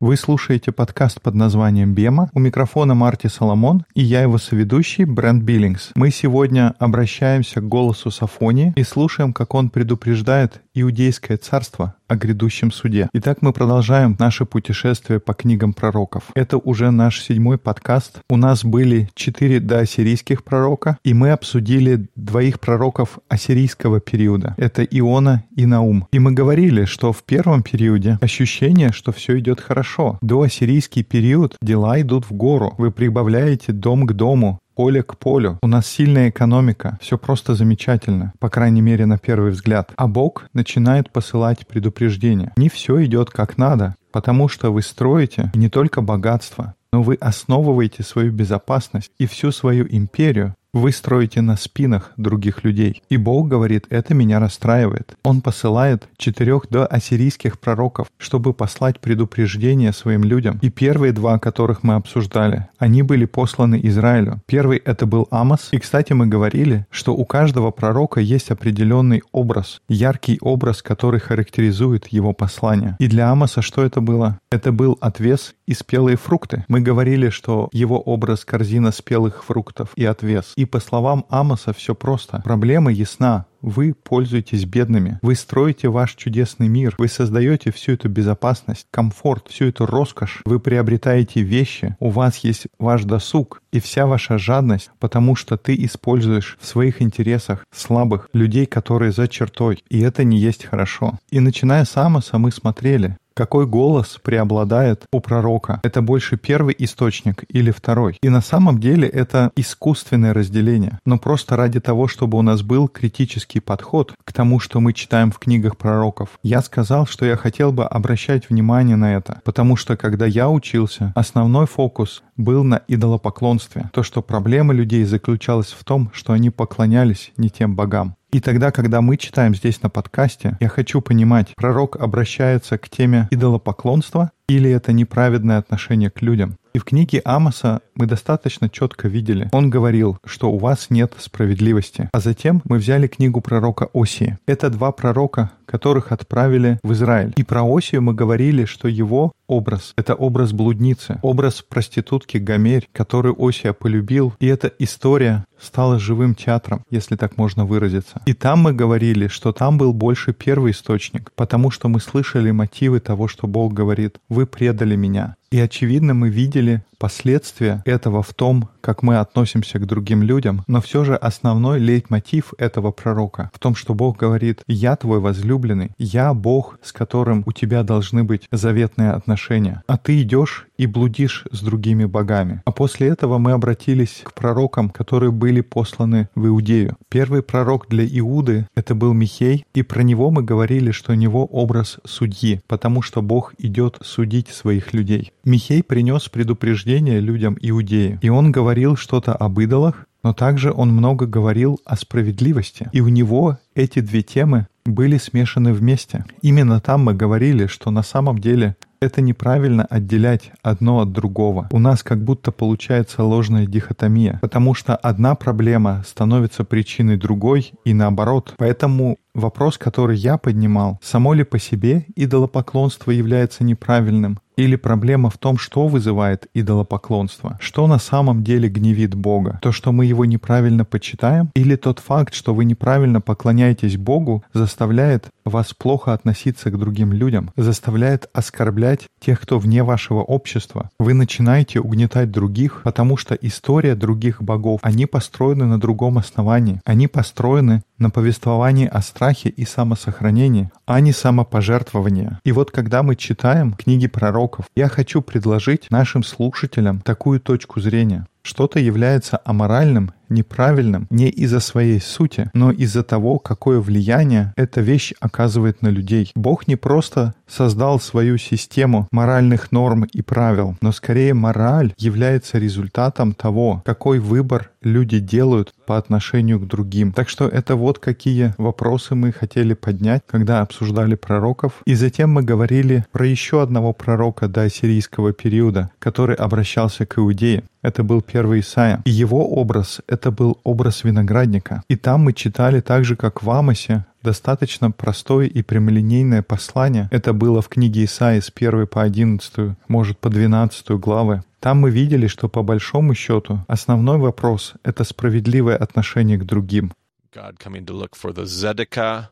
Вы слушаете подкаст под названием «Бема». У микрофона Марти Соломон и я его соведущий Брент Биллингс. Мы сегодня обращаемся к голосу Сафонии и слушаем, как он предупреждает Иудейское царство о грядущем суде. Итак, мы продолжаем наше путешествие по книгам пророков. Это уже наш седьмой подкаст. У нас были четыре доассирийских пророка, и мы обсудили двоих пророков ассирийского периода. Это Иона и Наум. И мы говорили, что в первом периоде ощущение, что все идет хорошо. До ассирийский период дела идут в гору. Вы прибавляете дом к дому, поле к полю. У нас сильная экономика, все просто замечательно, по крайней мере на первый взгляд. А Бог начинает посылать предупреждения. Не все идет как надо, потому что вы строите не только богатство, но вы основываете свою безопасность и всю свою империю вы строите на спинах других людей. И Бог говорит, это меня расстраивает. Он посылает четырех до ассирийских пророков, чтобы послать предупреждение своим людям. И первые два, которых мы обсуждали, они были посланы Израилю. Первый это был Амос. И, кстати, мы говорили, что у каждого пророка есть определенный образ, яркий образ, который характеризует его послание. И для Амоса что это было? Это был отвес и спелые фрукты. Мы говорили, что его образ корзина спелых фруктов и отвес. И по словам Амоса все просто. Проблема ясна. Вы пользуетесь бедными. Вы строите ваш чудесный мир. Вы создаете всю эту безопасность, комфорт, всю эту роскошь. Вы приобретаете вещи. У вас есть ваш досуг и вся ваша жадность, потому что ты используешь в своих интересах слабых людей, которые за чертой. И это не есть хорошо. И начиная с Амоса мы смотрели, какой голос преобладает у пророка? Это больше первый источник или второй? И на самом деле это искусственное разделение. Но просто ради того, чтобы у нас был критический подход к тому, что мы читаем в книгах пророков, я сказал, что я хотел бы обращать внимание на это. Потому что когда я учился, основной фокус был на идолопоклонстве. То, что проблема людей заключалась в том, что они поклонялись не тем богам. И тогда, когда мы читаем здесь на подкасте, я хочу понимать, пророк обращается к теме идолопоклонства или это неправедное отношение к людям. И в книге Амоса мы достаточно четко видели. Он говорил, что у вас нет справедливости. А затем мы взяли книгу пророка Осии. Это два пророка, которых отправили в Израиль. И про Осию мы говорили, что его образ — это образ блудницы, образ проститутки Гомерь, которую Осия полюбил. И эта история стала живым театром, если так можно выразиться. И там мы говорили, что там был больше первый источник, потому что мы слышали мотивы того, что Бог говорит «Вы предали меня». И очевидно, мы видели последствия этого в том, как мы относимся к другим людям, но все же основной лейтмотив этого пророка в том, что Бог говорит «Я твой возлюбленный, я Бог, с которым у тебя должны быть заветные отношения, а ты идешь и блудишь с другими богами». А после этого мы обратились к пророкам, которые были посланы в Иудею. Первый пророк для Иуды — это был Михей, и про него мы говорили, что у него образ судьи, потому что Бог идет судить своих людей. Михей принес предупреждение людям Иудеи, и он говорил что-то об идолах, но также он много говорил о справедливости. И у него эти две темы были смешаны вместе. Именно там мы говорили, что на самом деле это неправильно отделять одно от другого. У нас как будто получается ложная дихотомия, потому что одна проблема становится причиной другой и наоборот. Поэтому вопрос, который я поднимал, само ли по себе идолопоклонство является неправильным, или проблема в том, что вызывает идолопоклонство? Что на самом деле гневит Бога? То, что мы его неправильно почитаем? Или тот факт, что вы неправильно поклоняетесь Богу, заставляет вас плохо относиться к другим людям, заставляет оскорблять тех, кто вне вашего общества? Вы начинаете угнетать других, потому что история других богов, они построены на другом основании. Они построены на повествовании о страхе и самосохранении, а не самопожертвовании. И вот когда мы читаем книги пророков, я хочу предложить нашим слушателям такую точку зрения. Что-то является аморальным неправильным не из-за своей сути, но из-за того, какое влияние эта вещь оказывает на людей. Бог не просто создал свою систему моральных норм и правил, но скорее мораль является результатом того, какой выбор люди делают по отношению к другим. Так что это вот какие вопросы мы хотели поднять, когда обсуждали пророков. И затем мы говорили про еще одного пророка до ассирийского периода, который обращался к Иудее. Это был первый Исаия. И его образ — это был образ виноградника. И там мы читали так же, как в Амосе, достаточно простое и прямолинейное послание. Это было в книге Исаии с 1 по 11, может, по 12 главы. Там мы видели, что по большому счету основной вопрос — это справедливое отношение к другим. God coming to look for the Zedekiah,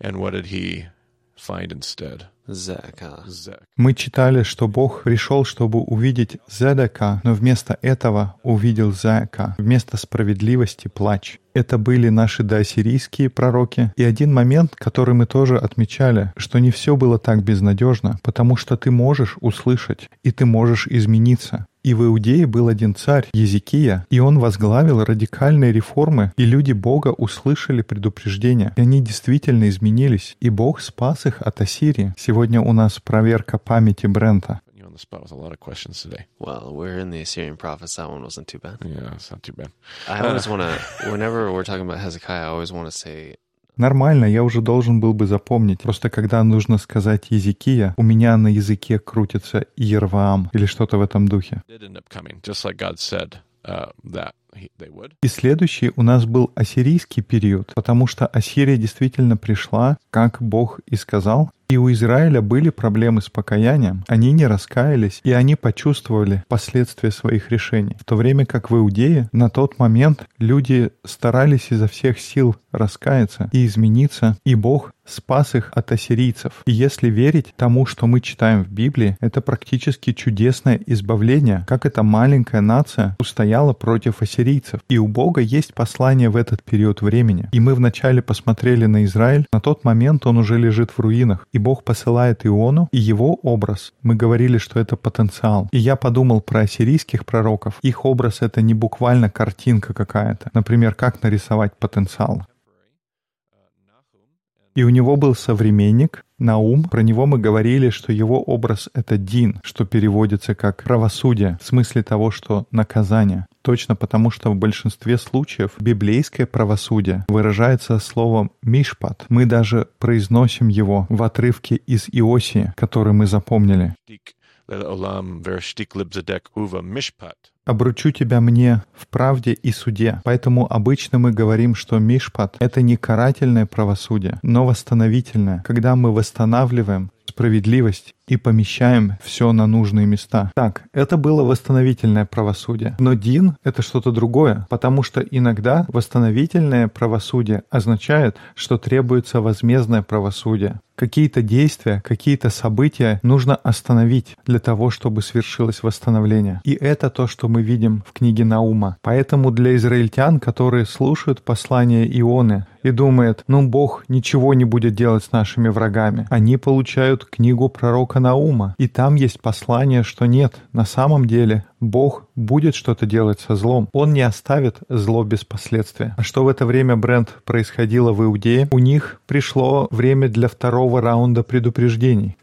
and what did he find instead? Мы читали, что Бог пришел, чтобы увидеть Зедака, но вместо этого увидел Зека, вместо справедливости плач. Это были наши доассирийские пророки. И один момент, который мы тоже отмечали, что не все было так безнадежно, потому что ты можешь услышать, и ты можешь измениться. И в Иудее был один царь, Езекия, и он возглавил радикальные реформы, и люди Бога услышали предупреждение, и они действительно изменились, и Бог спас их от Ассирии. Сегодня у нас проверка памяти Брента. Well, we're in the Assyrian prophets. That one wasn't too bad. Yeah, it's not too bad. I always want to, whenever we're talking about Hezekiah, I always want to say Нормально, я уже должен был бы запомнить. Просто когда нужно сказать Езекия, у меня на языке крутится Иерваам или что-то в этом духе. И следующий у нас был ассирийский период, потому что Ассирия действительно пришла, как Бог и сказал, и у Израиля были проблемы с покаянием, они не раскаялись, и они почувствовали последствия своих решений. В то время как в Иудее на тот момент люди старались изо всех сил раскаяться и измениться, и Бог спас их от ассирийцев. И если верить тому, что мы читаем в Библии, это практически чудесное избавление, как эта маленькая нация устояла против ассирийцев. И у Бога есть послание в этот период времени. И мы вначале посмотрели на Израиль, на тот момент он уже лежит в руинах, и Бог посылает Иону, и его образ. Мы говорили, что это потенциал. И я подумал про ассирийских пророков. Их образ — это не буквально картинка какая-то. Например, как нарисовать потенциал. И у него был современник, Наум. Про него мы говорили, что его образ — это Дин, что переводится как правосудие, в смысле того, что наказание. Точно потому, что в большинстве случаев библейское правосудие выражается словом «мишпат». Мы даже произносим его в отрывке из Иосии, который мы запомнили. «Обручу тебя мне в правде и суде». Поэтому обычно мы говорим, что мишпат — это не карательное правосудие, но восстановительное, когда мы восстанавливаем справедливость и помещаем все на нужные места. Так, это было восстановительное правосудие. Но Дин — это что-то другое, потому что иногда восстановительное правосудие означает, что требуется возмездное правосудие. Какие-то действия, какие-то события нужно остановить для того, чтобы свершилось восстановление. И это то, что мы видим в книге Наума. Поэтому для израильтян, которые слушают послание Ионы и думают, ну Бог ничего не будет делать с нашими врагами, они получают книгу пророка Наума. И там есть послание, что нет, на самом деле Бог будет что-то делать со злом. Он не оставит зло без последствия. А что в это время, Брент, происходило в Иудее? У них пришло время для второго раунда предупреждений.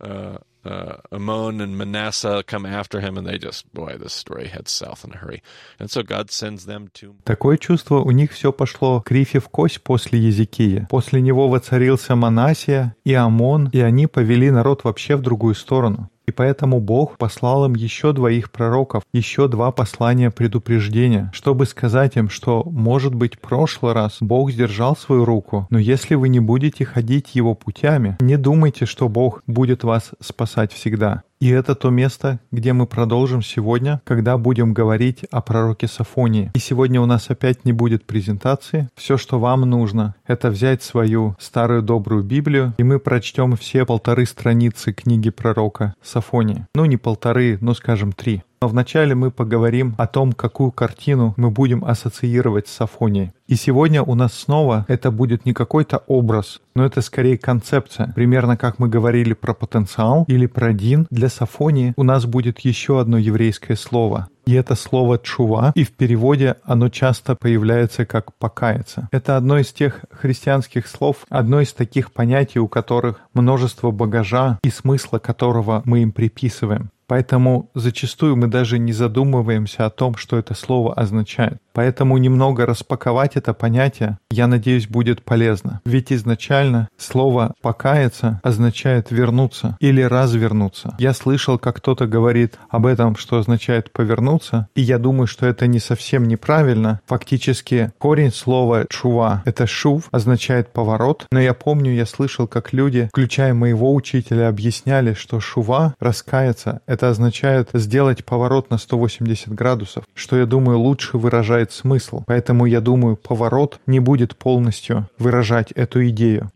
Uh, uh, Ammon and Manasseh come after him, and they just, boy, this story heads south in a hurry. And so God sends them to... Такое чувство, у них все пошло крифе в кость после Езекия. После него воцарился Манасия и Амон, и они повели народ вообще в другую сторону. И поэтому Бог послал им еще двоих пророков, еще два послания предупреждения, чтобы сказать им, что, может быть, в прошлый раз Бог сдержал свою руку, но если вы не будете ходить его путями, не думайте, что Бог будет вас спасать всегда. И это то место, где мы продолжим сегодня, когда будем говорить о пророке Сафонии. И сегодня у нас опять не будет презентации. Все, что вам нужно, это взять свою старую добрую Библию, и мы прочтем все полторы страницы книги пророка Сафонии. Ну, не полторы, но, скажем, три. Но вначале мы поговорим о том, какую картину мы будем ассоциировать с Сафонией. И сегодня у нас снова это будет не какой-то образ, но это скорее концепция. Примерно как мы говорили про потенциал или про дин, для Сафонии у нас будет еще одно еврейское слово. И это слово «чува», и в переводе оно часто появляется как «покаяться». Это одно из тех христианских слов, одно из таких понятий, у которых множество багажа и смысла которого мы им приписываем. Поэтому зачастую мы даже не задумываемся о том, что это слово означает. Поэтому немного распаковать это понятие, я надеюсь, будет полезно. Ведь изначально слово «покаяться» означает «вернуться» или «развернуться». Я слышал, как кто-то говорит об этом, что означает «повернуться», и я думаю, что это не совсем неправильно. Фактически корень слова «чува» — это «шув», означает «поворот», но я помню, я слышал, как люди, включая моего учителя, объясняли, что «шува» — «раскаяться» — это означает сделать поворот на 180 градусов, что, я думаю, лучше выражает смысл. Поэтому, я думаю, поворот не будет полностью выражать эту идею.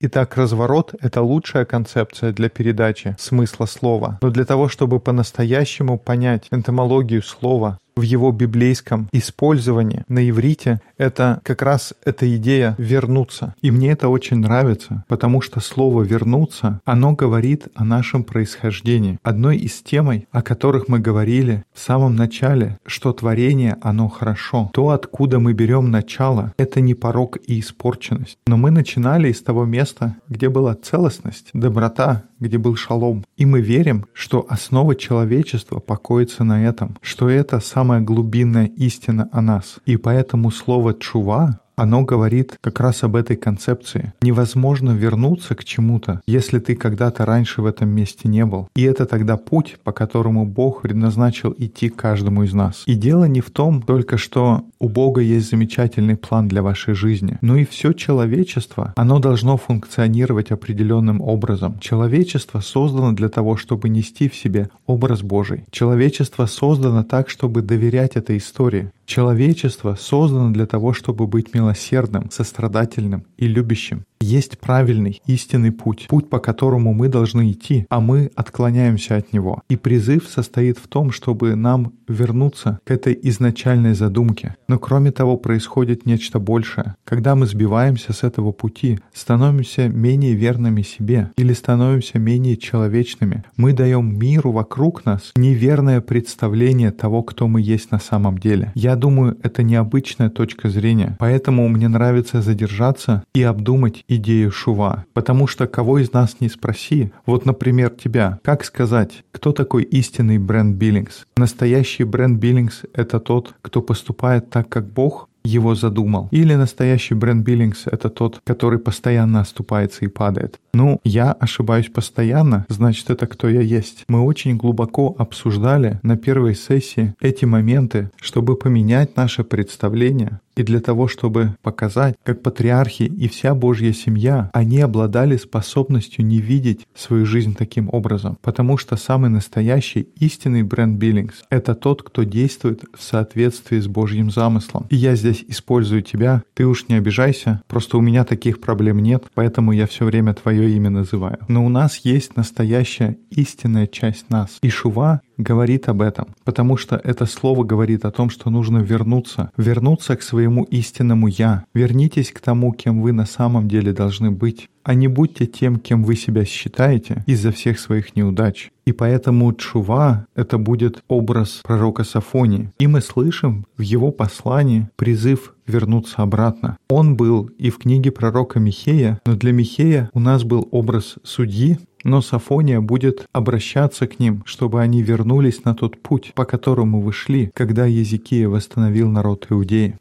Итак, разворот — это лучшая концепция для передачи смысла слова. Но для того, чтобы по-настоящему понять энтомологию слова, в его библейском использовании на иврите, это как раз эта идея «вернуться». И мне это очень нравится, потому что слово «вернуться», оно говорит о нашем происхождении. Одной из темой, о которых мы говорили в самом начале, что творение, оно хорошо. То, откуда мы берем начало, это не порог и испорченность. Но мы начинали из того места, где была целостность, доброта, где был шалом. И мы верим, что основа человечества покоится на этом, что это самая глубинная истина о нас. И поэтому слово «чува» оно говорит как раз об этой концепции. Невозможно вернуться к чему-то, если ты когда-то раньше в этом месте не был. И это тогда путь, по которому Бог предназначил идти каждому из нас. И дело не в том только, что у Бога есть замечательный план для вашей жизни, но и все человечество, оно должно функционировать определенным образом. Человечество создано для того, чтобы нести в себе образ Божий. Человечество создано так, чтобы доверять этой истории. Человечество создано для того, чтобы быть милосердным, сострадательным и любящим. Есть правильный, истинный путь, путь, по которому мы должны идти, а мы отклоняемся от него. И призыв состоит в том, чтобы нам вернуться к этой изначальной задумке. Но кроме того, происходит нечто большее. Когда мы сбиваемся с этого пути, становимся менее верными себе или становимся менее человечными, мы даем миру вокруг нас неверное представление того, кто мы есть на самом деле. Я думаю, это необычная точка зрения, поэтому мне нравится задержаться и обдумать идею Шува. Потому что кого из нас не спроси, вот, например, тебя, как сказать, кто такой истинный Брэнд Биллингс? Настоящий Брэнд Биллингс — это тот, кто поступает так, как Бог, его задумал. Или настоящий Брэнд Биллингс — это тот, который постоянно оступается и падает. Ну, я ошибаюсь постоянно, значит, это кто я есть. Мы очень глубоко обсуждали на первой сессии эти моменты, чтобы поменять наше представление и для того, чтобы показать, как патриархи и вся Божья семья, они обладали способностью не видеть свою жизнь таким образом. Потому что самый настоящий истинный бренд Биллингс — это тот, кто действует в соответствии с Божьим замыслом. И я здесь использую тебя, ты уж не обижайся, просто у меня таких проблем нет, поэтому я все время твое имя называю. Но у нас есть настоящая истинная часть нас. И Шува говорит об этом, потому что это слово говорит о том, что нужно вернуться, вернуться к своему истинному «я». Вернитесь к тому, кем вы на самом деле должны быть а не будьте тем, кем вы себя считаете из-за всех своих неудач. И поэтому Чува — это будет образ пророка Сафонии. И мы слышим в его послании призыв вернуться обратно. Он был и в книге пророка Михея, но для Михея у нас был образ судьи, но Сафония будет обращаться к ним, чтобы они вернулись на тот путь, по которому вы шли, когда Езекия восстановил народ Иудеи.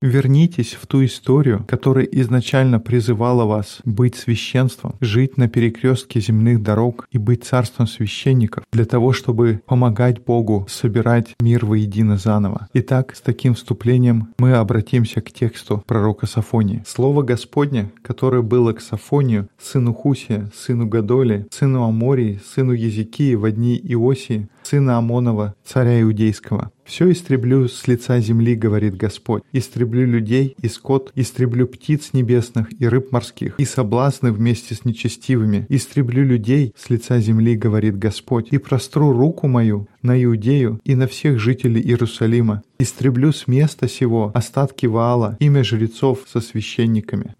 Вернитесь в ту историю, которая изначально призывала вас быть священством, жить на перекрестке земных дорог и быть царством священников для того, чтобы помогать Богу собирать мир воедино заново. Итак, с таким вступлением мы обратимся к тексту пророка Сафонии. Слово Господне, которое было к Сафонию, сыну Хусия, сыну Гадоли, сыну Амории, сыну Езекии в дни Иосии, сына Амонова, царя Иудейского. «Все истреблю с лица земли, — говорит Господь, — истреблю людей и скот, истреблю птиц небесных и рыб морских, и соблазны вместе с нечестивыми, истреблю людей с лица земли, — говорит Господь, и простру руку мою на Иудею и на всех жителей Иерусалима, истреблю с места сего остатки Ваала, имя жрецов со священниками».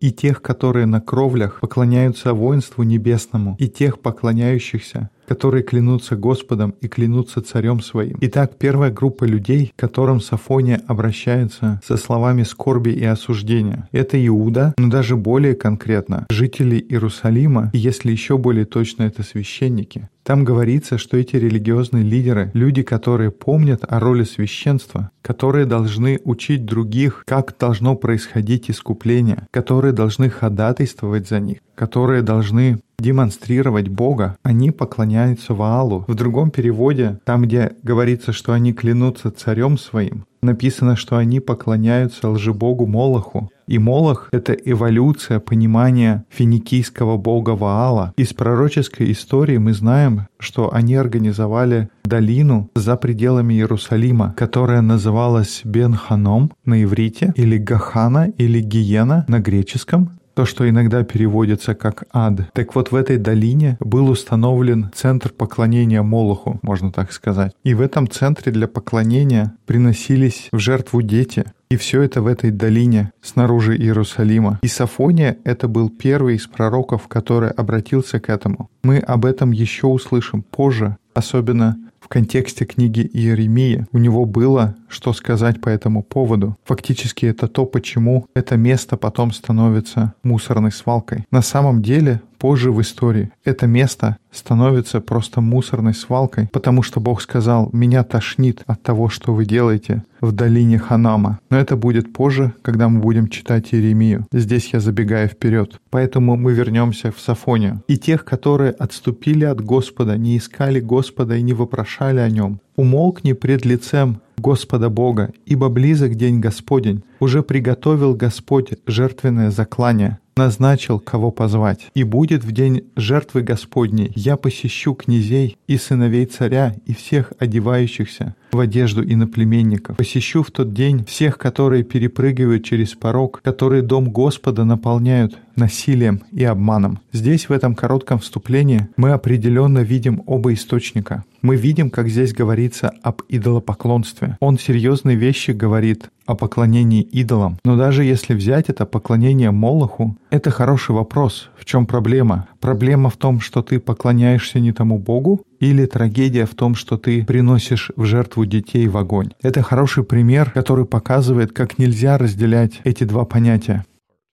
и тех, которые на кровлях поклоняются воинству небесному, и тех поклоняющихся, которые клянутся Господом и клянутся Царем Своим. Итак, первая группа людей, к которым Сафония обращается со словами скорби и осуждения, это Иуда, но даже более конкретно, жители Иерусалима, и если еще более точно, это священники. Там говорится, что эти религиозные лидеры — люди, которые помнят о роли священства, которые должны учить других, как должно происходить искупление, которые должны ходатайствовать за них, которые должны демонстрировать Бога, они поклоняются Ваалу. В другом переводе, там, где говорится, что они клянутся царем своим, написано, что они поклоняются лжебогу Молоху. И Молох — это эволюция понимания финикийского бога Ваала. Из пророческой истории мы знаем, что они организовали долину за пределами Иерусалима, которая называлась Бен-Ханом на иврите, или Гахана, или Гиена на греческом то, что иногда переводится как ад. Так вот, в этой долине был установлен центр поклонения Молоху, можно так сказать. И в этом центре для поклонения приносились в жертву дети. И все это в этой долине снаружи Иерусалима. И Сафония — это был первый из пророков, который обратился к этому. Мы об этом еще услышим позже, особенно в контексте книги Иеремии. У него было что сказать по этому поводу. Фактически это то, почему это место потом становится мусорной свалкой. На самом деле, позже в истории это место становится просто мусорной свалкой, потому что Бог сказал, меня тошнит от того, что вы делаете в долине Ханама. Но это будет позже, когда мы будем читать Иеремию. Здесь я забегаю вперед. Поэтому мы вернемся в Сафонию. И тех, которые отступили от Господа, не искали Господа и не вопрошали о нем, умолкни пред лицем Господа Бога, ибо близок день Господень. Уже приготовил Господь жертвенное заклание, назначил, кого позвать. И будет в день жертвы Господней я посещу князей и сыновей царя и всех одевающихся в одежду иноплеменников. Посещу в тот день всех, которые перепрыгивают через порог, которые дом Господа наполняют насилием и обманом. Здесь, в этом коротком вступлении, мы определенно видим оба источника. Мы видим, как здесь говорится об идолопоклонстве. Он серьезные вещи говорит о поклонении идолам. Но даже если взять это поклонение Молоху, это хороший вопрос. В чем проблема? Проблема в том, что ты поклоняешься не тому Богу, или трагедия в том, что ты приносишь в жертву детей в огонь. Это хороший пример, который показывает, как нельзя разделять эти два понятия.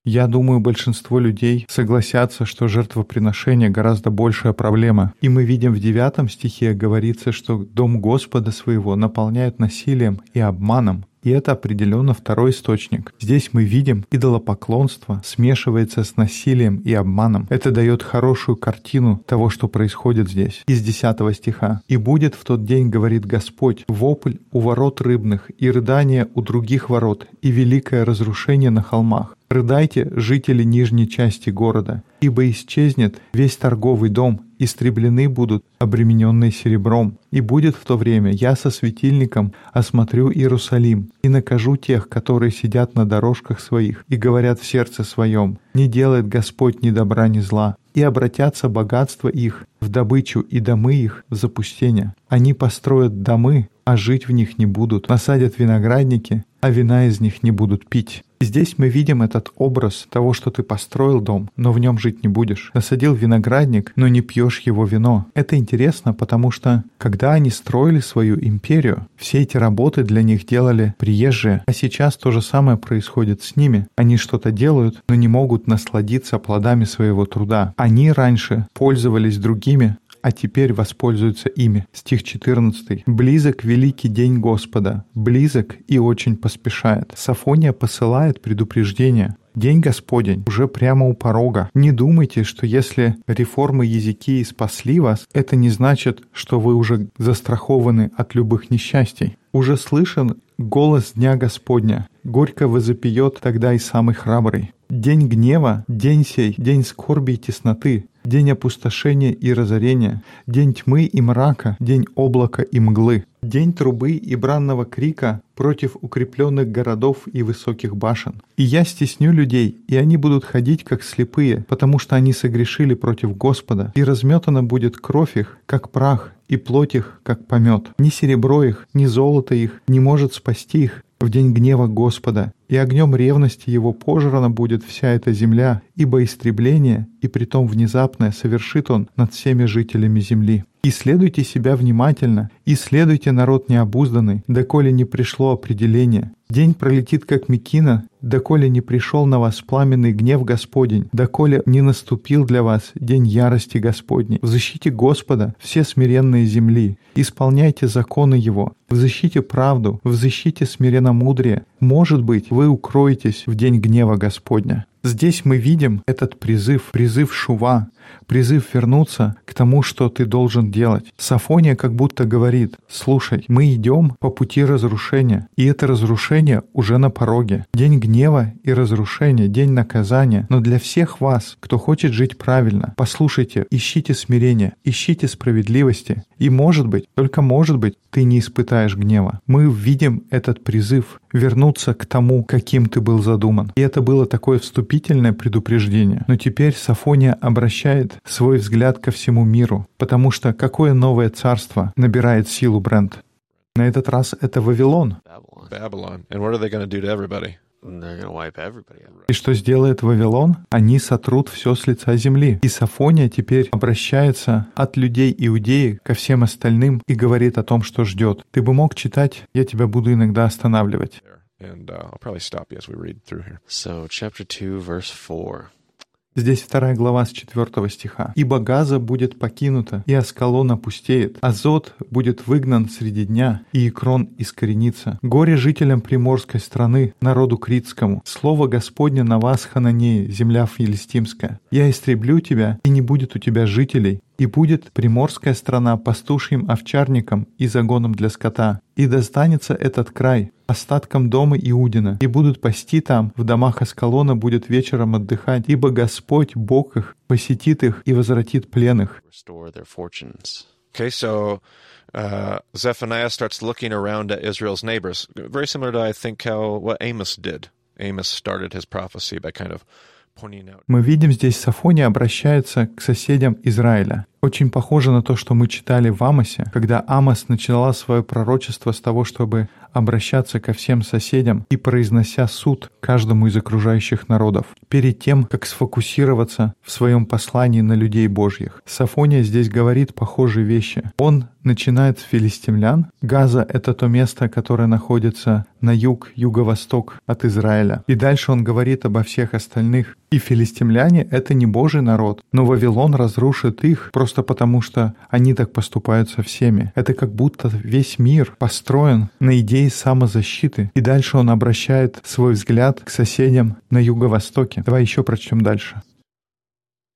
Я думаю, большинство людей согласятся, что жертвоприношение гораздо большая проблема. И мы видим в девятом стихе говорится, что дом Господа своего наполняют насилием и обманом. И это определенно второй источник. Здесь мы видим идолопоклонство смешивается с насилием и обманом. Это дает хорошую картину того, что происходит здесь. Из 10 стиха. «И будет в тот день, говорит Господь, вопль у ворот рыбных, и рыдание у других ворот, и великое разрушение на холмах. Рыдайте, жители нижней части города, ибо исчезнет весь торговый дом, истреблены будут обремененные серебром. И будет в то время я со светильником осмотрю Иерусалим и накажу тех, которые сидят на дорожках своих и говорят в сердце своем, не делает Господь ни добра, ни зла, и обратятся богатства их в добычу и домы их в запустение. Они построят домы, а жить в них не будут, насадят виноградники, а вина из них не будут пить. Здесь мы видим этот образ того, что ты построил дом, но в нем жить не будешь. Насадил виноградник, но не пьешь его вино. Это интересно, потому что когда они строили свою империю, все эти работы для них делали приезжие, а сейчас то же самое происходит с ними. Они что-то делают, но не могут насладиться плодами своего труда. Они раньше пользовались другими, а теперь воспользуются ими. Стих 14. «Близок великий день Господа, близок и очень поспешает». Сафония посылает предупреждение. День Господень уже прямо у порога. Не думайте, что если реформы языки спасли вас, это не значит, что вы уже застрахованы от любых несчастий. Уже слышен голос Дня Господня. Горько возопьет тогда и самый храбрый. День гнева, день сей, день скорби и тесноты, день опустошения и разорения, день тьмы и мрака, день облака и мглы, день трубы и бранного крика против укрепленных городов и высоких башен. И я стесню людей, и они будут ходить как слепые, потому что они согрешили против Господа, и разметана будет кровь их, как прах, и плоть их, как помет. Ни серебро их, ни золото их не может спасти их, в день гнева Господа, и огнем ревности его пожрана будет вся эта земля, ибо истребление, и притом внезапное, совершит он над всеми жителями земли. Исследуйте себя внимательно, исследуйте народ необузданный, доколе не пришло определение. День пролетит, как мекина, доколе не пришел на вас пламенный гнев Господень, доколе не наступил для вас день ярости Господней. В защите Господа все смиренные земли, исполняйте законы Его, в защите правду, в защите смиренно-мудрее. Может быть, вы укроетесь в день гнева Господня. Здесь мы видим этот призыв, призыв Шува, призыв вернуться к тому, что ты должен делать. Сафония как будто говорит, слушай, мы идем по пути разрушения, и это разрушение уже на пороге. День гнева и разрушения, день наказания. Но для всех вас, кто хочет жить правильно, послушайте, ищите смирения, ищите справедливости. И может быть, только может быть, ты не испытаешь гнева. Мы видим этот призыв вернуться к тому, каким ты был задуман. И это было такое вступительное предупреждение. Но теперь Сафония обращает свой взгляд ко всему миру, потому что какое новое царство набирает силу бренд? На этот раз это Вавилон. И что сделает Вавилон? Они сотрут все с лица земли. И Сафония теперь обращается от людей Иудеи ко всем остальным и говорит о том, что ждет. Ты бы мог читать, я тебя буду иногда останавливать. And uh, I'll probably stop you as we read through here. So, chapter 2, verse 4. Здесь вторая глава с четвертого стиха. «Ибо Газа будет покинута, и Аскалон опустеет, Азот будет выгнан среди дня, и Икрон искоренится. Горе жителям приморской страны, народу критскому. Слово Господне на вас, Хананеи, земля филистимская. Я истреблю тебя, и не будет у тебя жителей, и будет приморская страна пастушьим овчарником и загоном для скота. И достанется этот край остаткам дома Иудина, и будут пасти там, в домах Аскалона будет вечером отдыхать, ибо Господь, Бог их, посетит их и возвратит пленных. Okay, so uh, Zephaniah starts looking around at Israel's neighbors, very similar to I think how what Amos did. Amos started his prophecy by kind of. Мы видим здесь Сафония обращается к соседям Израиля. Очень похоже на то, что мы читали в Амосе, когда Амос начала свое пророчество с того, чтобы обращаться ко всем соседям и произнося суд каждому из окружающих народов, перед тем, как сфокусироваться в своем послании на людей Божьих. Сафония здесь говорит похожие вещи. Он начинает с филистимлян. Газа — это то место, которое находится на юг, юго-восток от Израиля. И дальше он говорит обо всех остальных. И филистимляне — это не Божий народ, но Вавилон разрушит их просто потому, что они так поступают со всеми. Это как будто весь мир построен на идее самозащиты. И дальше он обращает свой взгляд к соседям на юго-востоке. Давай еще прочтем дальше.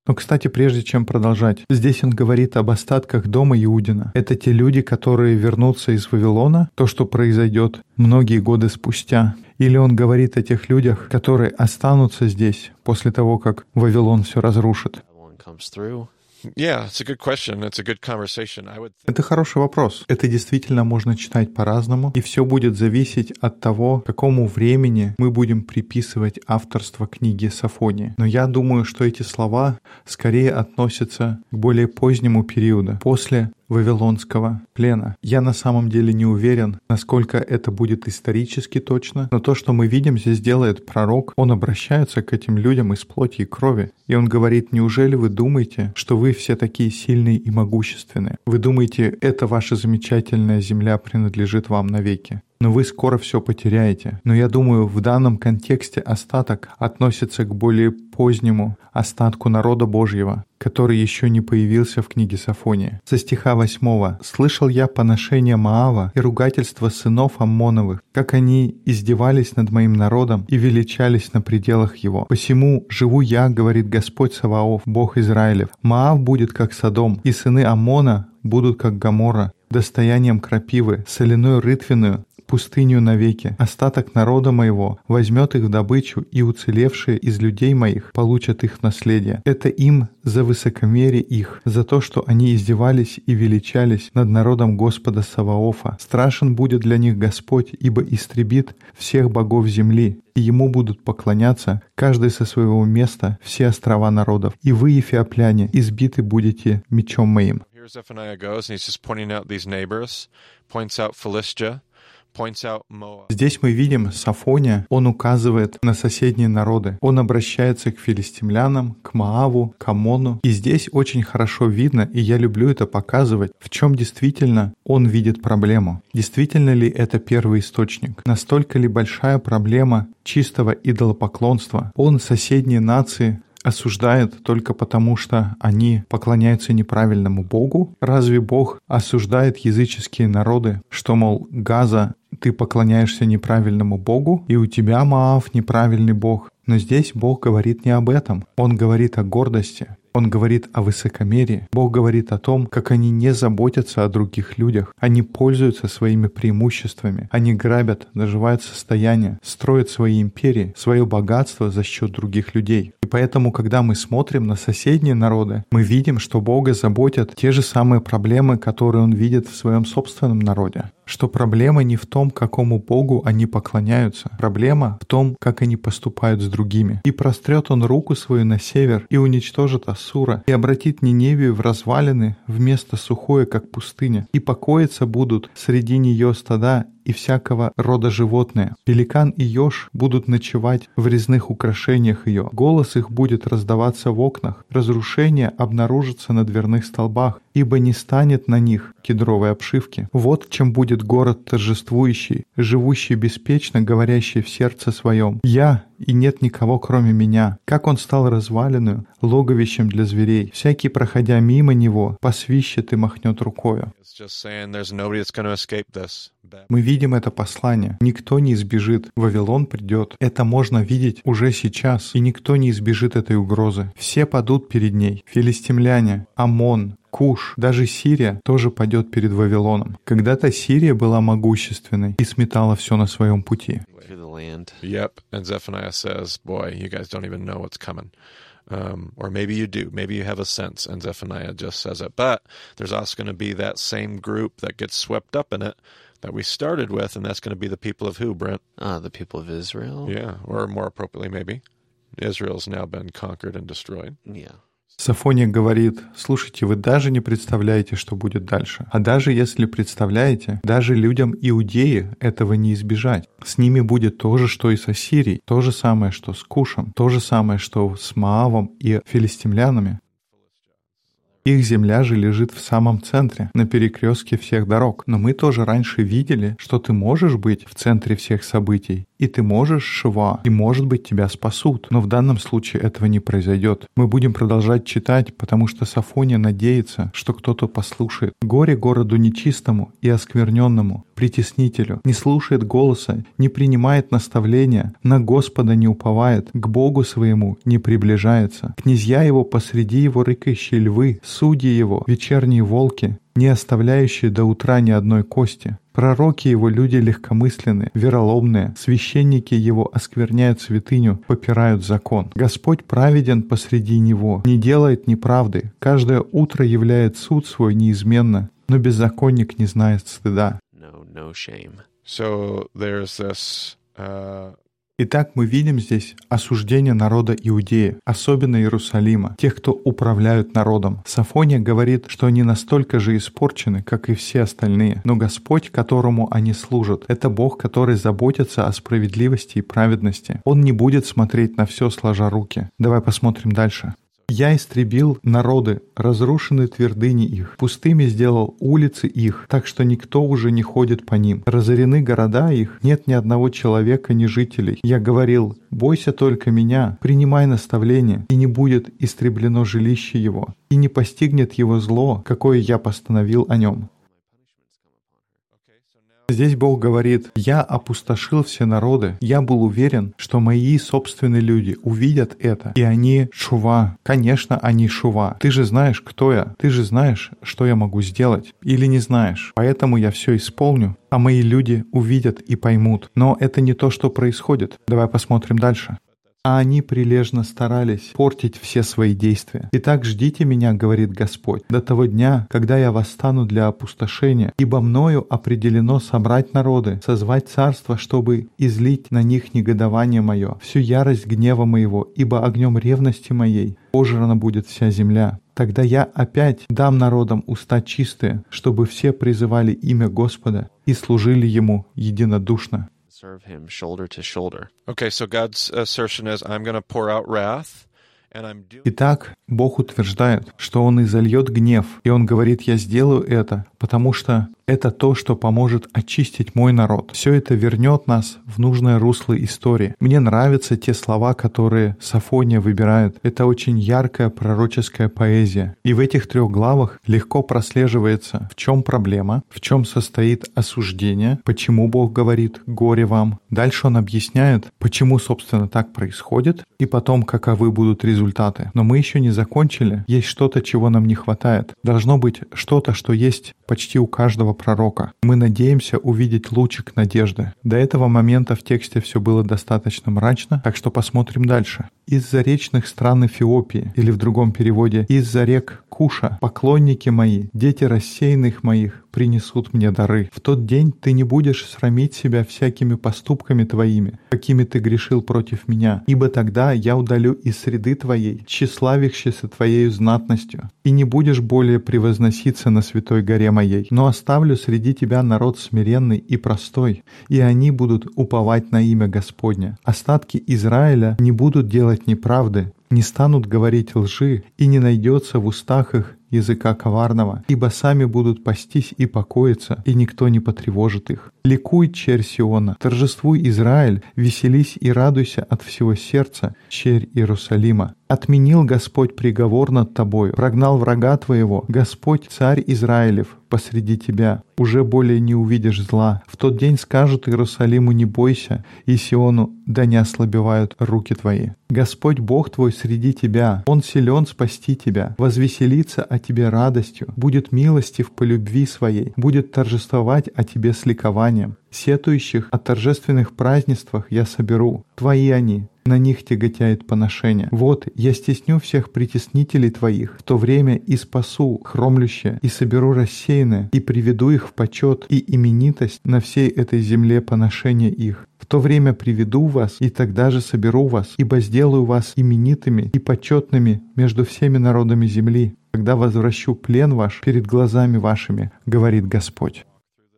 Но, кстати, прежде чем продолжать, здесь он говорит об остатках дома Иудина. Это те люди, которые вернутся из Вавилона, то, что произойдет многие годы спустя. Или он говорит о тех людях, которые останутся здесь после того, как Вавилон все разрушит. Это хороший вопрос. Это действительно можно читать по-разному, и все будет зависеть от того, какому времени мы будем приписывать авторство книги Сафонии. Но я думаю, что эти слова скорее относятся к более позднему периоду, после Вавилонского плена. Я на самом деле не уверен, насколько это будет исторически точно, но то, что мы видим здесь делает пророк, он обращается к этим людям из плоти и крови. И он говорит, неужели вы думаете, что вы все такие сильные и могущественные? Вы думаете, эта ваша замечательная земля принадлежит вам навеки? Но вы скоро все потеряете. Но я думаю, в данном контексте остаток относится к более позднему остатку народа Божьего, который еще не появился в книге Сафония. Со стиха 8 «Слышал я поношение Маава и ругательство сынов Аммоновых, как они издевались над моим народом и величались на пределах его. Посему живу я, говорит Господь Саваоф, Бог Израилев. Маав будет как Содом, и сыны Аммона будут как Гамора, достоянием крапивы, соляной рытвенную, пустыню навеки. Остаток народа моего возьмет их в добычу, и уцелевшие из людей моих получат их наследие. Это им за высокомерие их, за то, что они издевались и величались над народом Господа Саваофа. Страшен будет для них Господь, ибо истребит всех богов земли, и ему будут поклоняться, каждый со своего места, все острова народов. И вы, ефиопляне, избиты будете мечом моим. Here Zephaniah goes, and he's just pointing out these neighbors, points out Philistia. Здесь мы видим Сафония, он указывает на соседние народы. Он обращается к филистимлянам, к Мааву, к Амону. И здесь очень хорошо видно, и я люблю это показывать, в чем действительно он видит проблему. Действительно ли это первый источник? Настолько ли большая проблема чистого идолопоклонства? Он соседние нации осуждает только потому, что они поклоняются неправильному Богу? Разве Бог осуждает языческие народы, что, мол, Газа, ты поклоняешься неправильному Богу, и у тебя, Маав, неправильный Бог? Но здесь Бог говорит не об этом. Он говорит о гордости. Он говорит о высокомерии. Бог говорит о том, как они не заботятся о других людях. Они пользуются своими преимуществами. Они грабят, наживают состояние, строят свои империи, свое богатство за счет других людей. И поэтому, когда мы смотрим на соседние народы, мы видим, что Бога заботят те же самые проблемы, которые Он видит в своем собственном народе что проблема не в том, какому Богу они поклоняются. Проблема в том, как они поступают с другими. И прострет он руку свою на север и уничтожит Ассура, и обратит Ниневию в развалины, вместо сухое, как пустыня. И покоиться будут среди нее стада и всякого рода животные. Пеликан и еж будут ночевать в резных украшениях ее. Голос их будет раздаваться в окнах. Разрушение обнаружится на дверных столбах, ибо не станет на них кедровой обшивки. Вот чем будет город торжествующий, живущий беспечно, говорящий в сердце своем. Я и нет никого, кроме меня. Как он стал развалиною, логовищем для зверей. Всякий, проходя мимо него, посвищет и махнет рукою. Мы видим это послание. Никто не избежит. Вавилон придет. Это можно видеть уже сейчас. И никто не избежит этой угрозы. Все падут перед ней. Филистимляне, Амон, Куш, даже Сирия тоже падет перед Вавилоном. Когда-то Сирия была могущественной и сметала все на своем пути. Yep. And Zephaniah says, Boy, you guys don't even know what's coming. Um, or maybe you do. Maybe you have a sense. And Zephaniah just says it. But there's also going to be that same group that gets swept up in it that we started with. And that's going to be the people of who, Brent? Ah, the people of Israel. Yeah. Or more appropriately, maybe. Israel's now been conquered and destroyed. Yeah. Сафония говорит, слушайте, вы даже не представляете, что будет дальше. А даже если представляете, даже людям Иудеи этого не избежать. С ними будет то же, что и с Ассирией, то же самое, что с Кушем, то же самое, что с Маавом и филистимлянами. Их земля же лежит в самом центре, на перекрестке всех дорог. Но мы тоже раньше видели, что ты можешь быть в центре всех событий, и ты можешь Шива, и может быть тебя спасут. Но в данном случае этого не произойдет. Мы будем продолжать читать, потому что Сафония надеется, что кто-то послушает. Горе городу нечистому и оскверненному, притеснителю, не слушает голоса, не принимает наставления, на Господа не уповает, к Богу своему не приближается. Князья его посреди его рыкающие львы, судьи его, вечерние волки, не оставляющие до утра ни одной кости. Пророки его люди легкомысленные, вероломные, священники его оскверняют святыню, попирают закон. Господь праведен посреди него, не делает неправды, каждое утро являет суд свой неизменно, но беззаконник не знает стыда. No, shame. So there's this. Uh, Итак, мы видим здесь осуждение народа Иудеи, особенно Иерусалима, тех, кто управляют народом. Сафония говорит, что они настолько же испорчены, как и все остальные. Но Господь, которому они служат, это Бог, который заботится о справедливости и праведности. Он не будет смотреть на все сложа руки. Давай посмотрим дальше. «Я истребил народы, разрушены твердыни их, пустыми сделал улицы их, так что никто уже не ходит по ним. Разорены города их, нет ни одного человека, ни жителей. Я говорил, бойся только меня, принимай наставление, и не будет истреблено жилище его, и не постигнет его зло, какое я постановил о нем». Здесь Бог говорит, «Я опустошил все народы, я был уверен, что мои собственные люди увидят это, и они шува. Конечно, они шува. Ты же знаешь, кто я, ты же знаешь, что я могу сделать. Или не знаешь. Поэтому я все исполню, а мои люди увидят и поймут. Но это не то, что происходит. Давай посмотрим дальше. А они прилежно старались портить все свои действия. Итак, ждите меня, говорит Господь, до того дня, когда я восстану для опустошения, ибо мною определено собрать народы, созвать царство, чтобы излить на них негодование мое, всю ярость гнева моего, ибо огнем ревности моей пожрана будет вся земля. Тогда я опять дам народам уста чистые, чтобы все призывали имя Господа и служили Ему единодушно. Serve him shoulder to shoulder. Okay, so God's assertion is, I'm going to pour out wrath, and I'm doing Итак, Бог утверждает, что Он изольет гнев, и Он говорит, я сделаю это, потому что это то, что поможет очистить мой народ. Все это вернет нас в нужное русло истории. Мне нравятся те слова, которые Сафония выбирает. Это очень яркая пророческая поэзия. И в этих трех главах легко прослеживается, в чем проблема, в чем состоит осуждение, почему Бог говорит «горе вам». Дальше он объясняет, почему, собственно, так происходит, и потом, каковы будут результаты. Но мы еще не закончили. Есть что-то, чего нам не хватает. Должно быть что-то, что есть почти у каждого пророка. Мы надеемся увидеть лучик надежды. До этого момента в тексте все было достаточно мрачно, так что посмотрим дальше. Из-за речных стран Эфиопии, или в другом переводе, из-за рек Куша, поклонники мои, дети рассеянных моих, принесут мне дары. В тот день ты не будешь срамить себя всякими поступками твоими, какими ты грешил против меня, ибо тогда я удалю из среды твоей, тщеславившейся твоею знатностью, и не будешь более превозноситься на святой горе моей, но оставлю среди тебя народ смиренный и простой, и они будут уповать на имя Господня. Остатки Израиля не будут делать неправды, не станут говорить лжи, и не найдется в устах их языка коварного, ибо сами будут пастись и покоиться, и никто не потревожит их. Ликуй, черь Сиона, торжествуй, Израиль, веселись и радуйся от всего сердца, черь Иерусалима. Отменил Господь приговор над тобою, прогнал врага твоего, Господь, царь Израилев, посреди тебя. Уже более не увидишь зла. В тот день скажут Иерусалиму «не бойся», и Сиону «да не ослабевают руки твои». Господь Бог твой среди тебя, Он силен спасти тебя, возвеселится о тебе радостью, будет милостив по любви своей, будет торжествовать о тебе с ликованием. Сетующих о торжественных празднествах я соберу, твои они, на них тяготяет поношение. Вот, я стесню всех притеснителей твоих, в то время и спасу хромлющее, и соберу рассеянное, и приведу их в почет и именитость на всей этой земле поношения их. В то время приведу вас, и тогда же соберу вас, ибо сделаю вас именитыми и почетными между всеми народами земли, когда возвращу плен ваш перед глазами вашими, говорит Господь.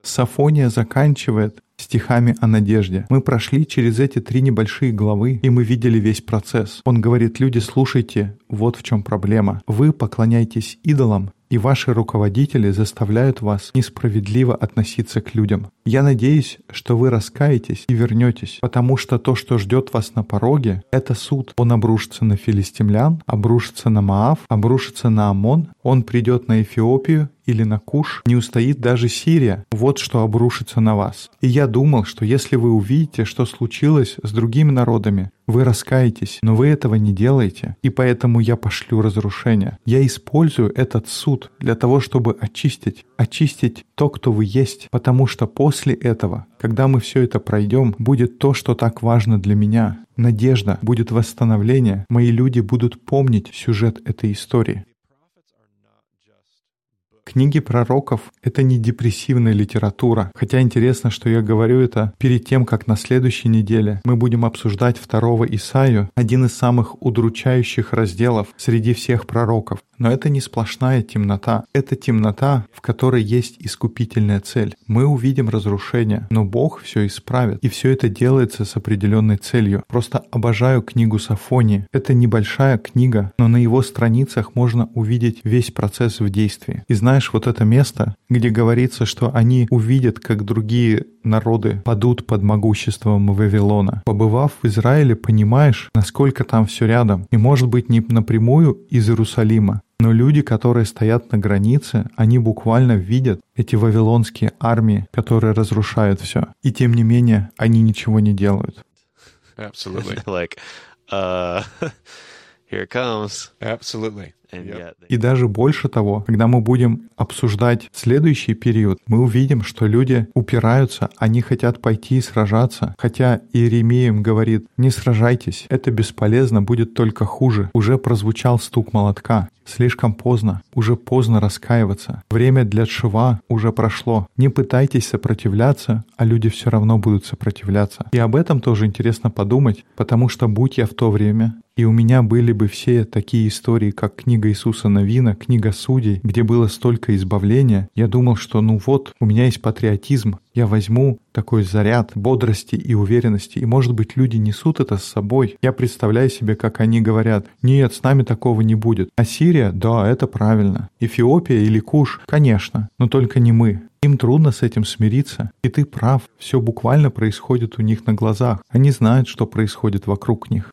Сафония заканчивает стихами о надежде. Мы прошли через эти три небольшие главы, и мы видели весь процесс. Он говорит, люди, слушайте, вот в чем проблема. Вы поклоняетесь идолам, и ваши руководители заставляют вас несправедливо относиться к людям. Я надеюсь, что вы раскаетесь и вернетесь, потому что то, что ждет вас на пороге, это суд. Он обрушится на филистимлян, обрушится на Маав, обрушится на Амон, он придет на Эфиопию или на Куш, не устоит даже Сирия. Вот что обрушится на вас. И я думал, что если вы увидите, что случилось с другими народами, вы раскаетесь, но вы этого не делаете, и поэтому я пошлю разрушение. Я использую этот суд для того, чтобы очистить, очистить то, кто вы есть, потому что после этого, когда мы все это пройдем, будет то, что так важно для меня. Надежда, будет восстановление, мои люди будут помнить сюжет этой истории. Книги пророков — это не депрессивная литература. Хотя интересно, что я говорю это перед тем, как на следующей неделе мы будем обсуждать второго Исаию, один из самых удручающих разделов среди всех пророков. Но это не сплошная темнота. Это темнота, в которой есть искупительная цель. Мы увидим разрушение, но Бог все исправит. И все это делается с определенной целью. Просто обожаю книгу Сафонии. Это небольшая книга, но на его страницах можно увидеть весь процесс в действии. И знаешь, вот это место, где говорится, что они увидят, как другие народы падут под могуществом Вавилона. Побывав в Израиле, понимаешь, насколько там все рядом. И может быть не напрямую из Иерусалима, но люди, которые стоят на границе, они буквально видят эти вавилонские армии, которые разрушают все. И тем не менее, они ничего не делают. Absolutely. like, uh, here it comes. Absolutely. and Yep. yet И даже больше того, когда мы будем обсуждать следующий период, мы увидим, что люди упираются, они хотят пойти и сражаться. Хотя Иеремия им говорит, не сражайтесь, это бесполезно, будет только хуже. Уже прозвучал стук молотка. Слишком поздно, уже поздно раскаиваться. Время для тшива уже прошло. Не пытайтесь сопротивляться, а люди все равно будут сопротивляться. И об этом тоже интересно подумать, потому что будь я в то время, и у меня были бы все такие истории, как книга Иисуса Новина, книга Судей, где было столько избавления, я думал, что ну вот, у меня есть патриотизм, я возьму такой заряд бодрости и уверенности, и, может быть, люди несут это с собой. Я представляю себе, как они говорят, нет, с нами такого не будет. А Сирия, да, это правильно. Эфиопия или Куш, конечно, но только не мы. Им трудно с этим смириться. И ты прав, все буквально происходит у них на глазах. Они знают, что происходит вокруг них.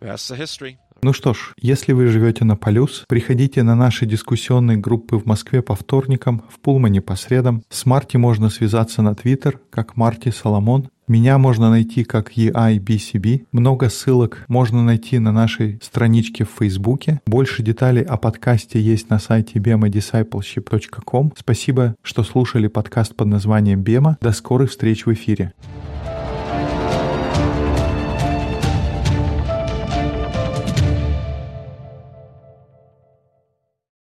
That's the history. Ну что ж, если вы живете на Полюс, приходите на наши дискуссионные группы в Москве по вторникам, в Пулмане по средам. С Марти можно связаться на Твиттер, как Марти Соломон. Меня можно найти как EIBCB. Много ссылок можно найти на нашей страничке в Фейсбуке. Больше деталей о подкасте есть на сайте bemadiscipleship.com. Спасибо, что слушали подкаст под названием «Бема». До скорых встреч в эфире.